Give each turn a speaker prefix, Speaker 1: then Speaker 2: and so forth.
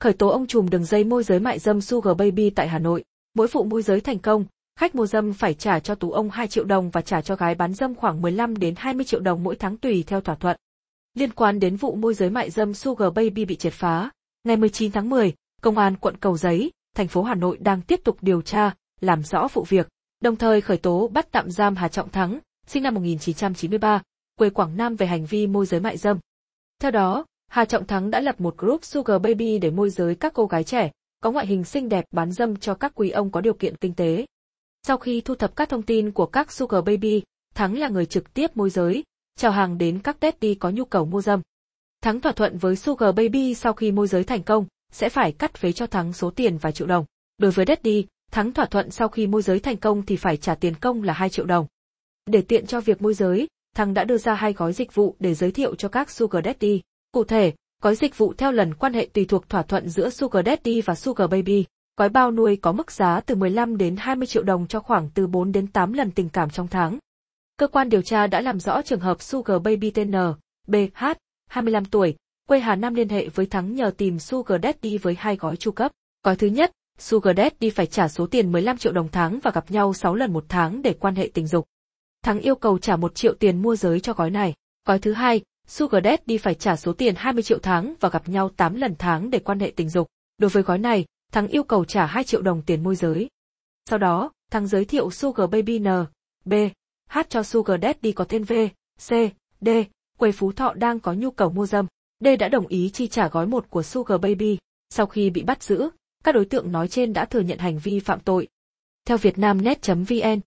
Speaker 1: khởi tố ông trùm đường dây môi giới mại dâm Sugar Baby tại Hà Nội. Mỗi vụ môi giới thành công, khách mua dâm phải trả cho tú ông 2 triệu đồng và trả cho gái bán dâm khoảng 15 đến 20 triệu đồng mỗi tháng tùy theo thỏa thuận. Liên quan đến vụ môi giới mại dâm Sugar Baby bị triệt phá, ngày 19 tháng 10, Công an quận Cầu Giấy, thành phố Hà Nội đang tiếp tục điều tra, làm rõ vụ việc, đồng thời khởi tố bắt tạm giam Hà Trọng Thắng, sinh năm 1993, quê Quảng Nam về hành vi môi giới mại dâm. Theo đó, Hà Trọng Thắng đã lập một group Sugar Baby để môi giới các cô gái trẻ, có ngoại hình xinh đẹp bán dâm cho các quý ông có điều kiện kinh tế. Sau khi thu thập các thông tin của các Sugar Baby, Thắng là người trực tiếp môi giới, chào hàng đến các daddy có nhu cầu mua dâm. Thắng thỏa thuận với Sugar Baby sau khi môi giới thành công, sẽ phải cắt phế cho Thắng số tiền vài triệu đồng. Đối với daddy, Thắng thỏa thuận sau khi môi giới thành công thì phải trả tiền công là 2 triệu đồng. Để tiện cho việc môi giới, Thắng đã đưa ra hai gói dịch vụ để giới thiệu cho các Sugar Daddy. Cụ thể, gói dịch vụ theo lần quan hệ tùy thuộc thỏa thuận giữa Sugar Daddy và Sugar Baby. Gói bao nuôi có mức giá từ 15 đến 20 triệu đồng cho khoảng từ 4 đến 8 lần tình cảm trong tháng. Cơ quan điều tra đã làm rõ trường hợp Sugar Baby tên N, BH, 25 tuổi, quê Hà Nam liên hệ với Thắng nhờ tìm Sugar Daddy với hai gói chu cấp. Gói thứ nhất, Sugar Daddy phải trả số tiền 15 triệu đồng tháng và gặp nhau 6 lần một tháng để quan hệ tình dục. Thắng yêu cầu trả 1 triệu tiền mua giới cho gói này. Gói thứ hai, Sugar Daddy phải trả số tiền 20 triệu tháng và gặp nhau 8 lần tháng để quan hệ tình dục. Đối với gói này, Thắng yêu cầu trả 2 triệu đồng tiền môi giới. Sau đó, Thắng giới thiệu Sugar Baby N, B, H cho Sugar Daddy có tên V, C, D, quầy Phú Thọ đang có nhu cầu mua dâm. D đã đồng ý chi trả gói một của Sugar Baby. Sau khi bị bắt giữ, các đối tượng nói trên đã thừa nhận hành vi phạm tội. Theo vietnamnet.vn,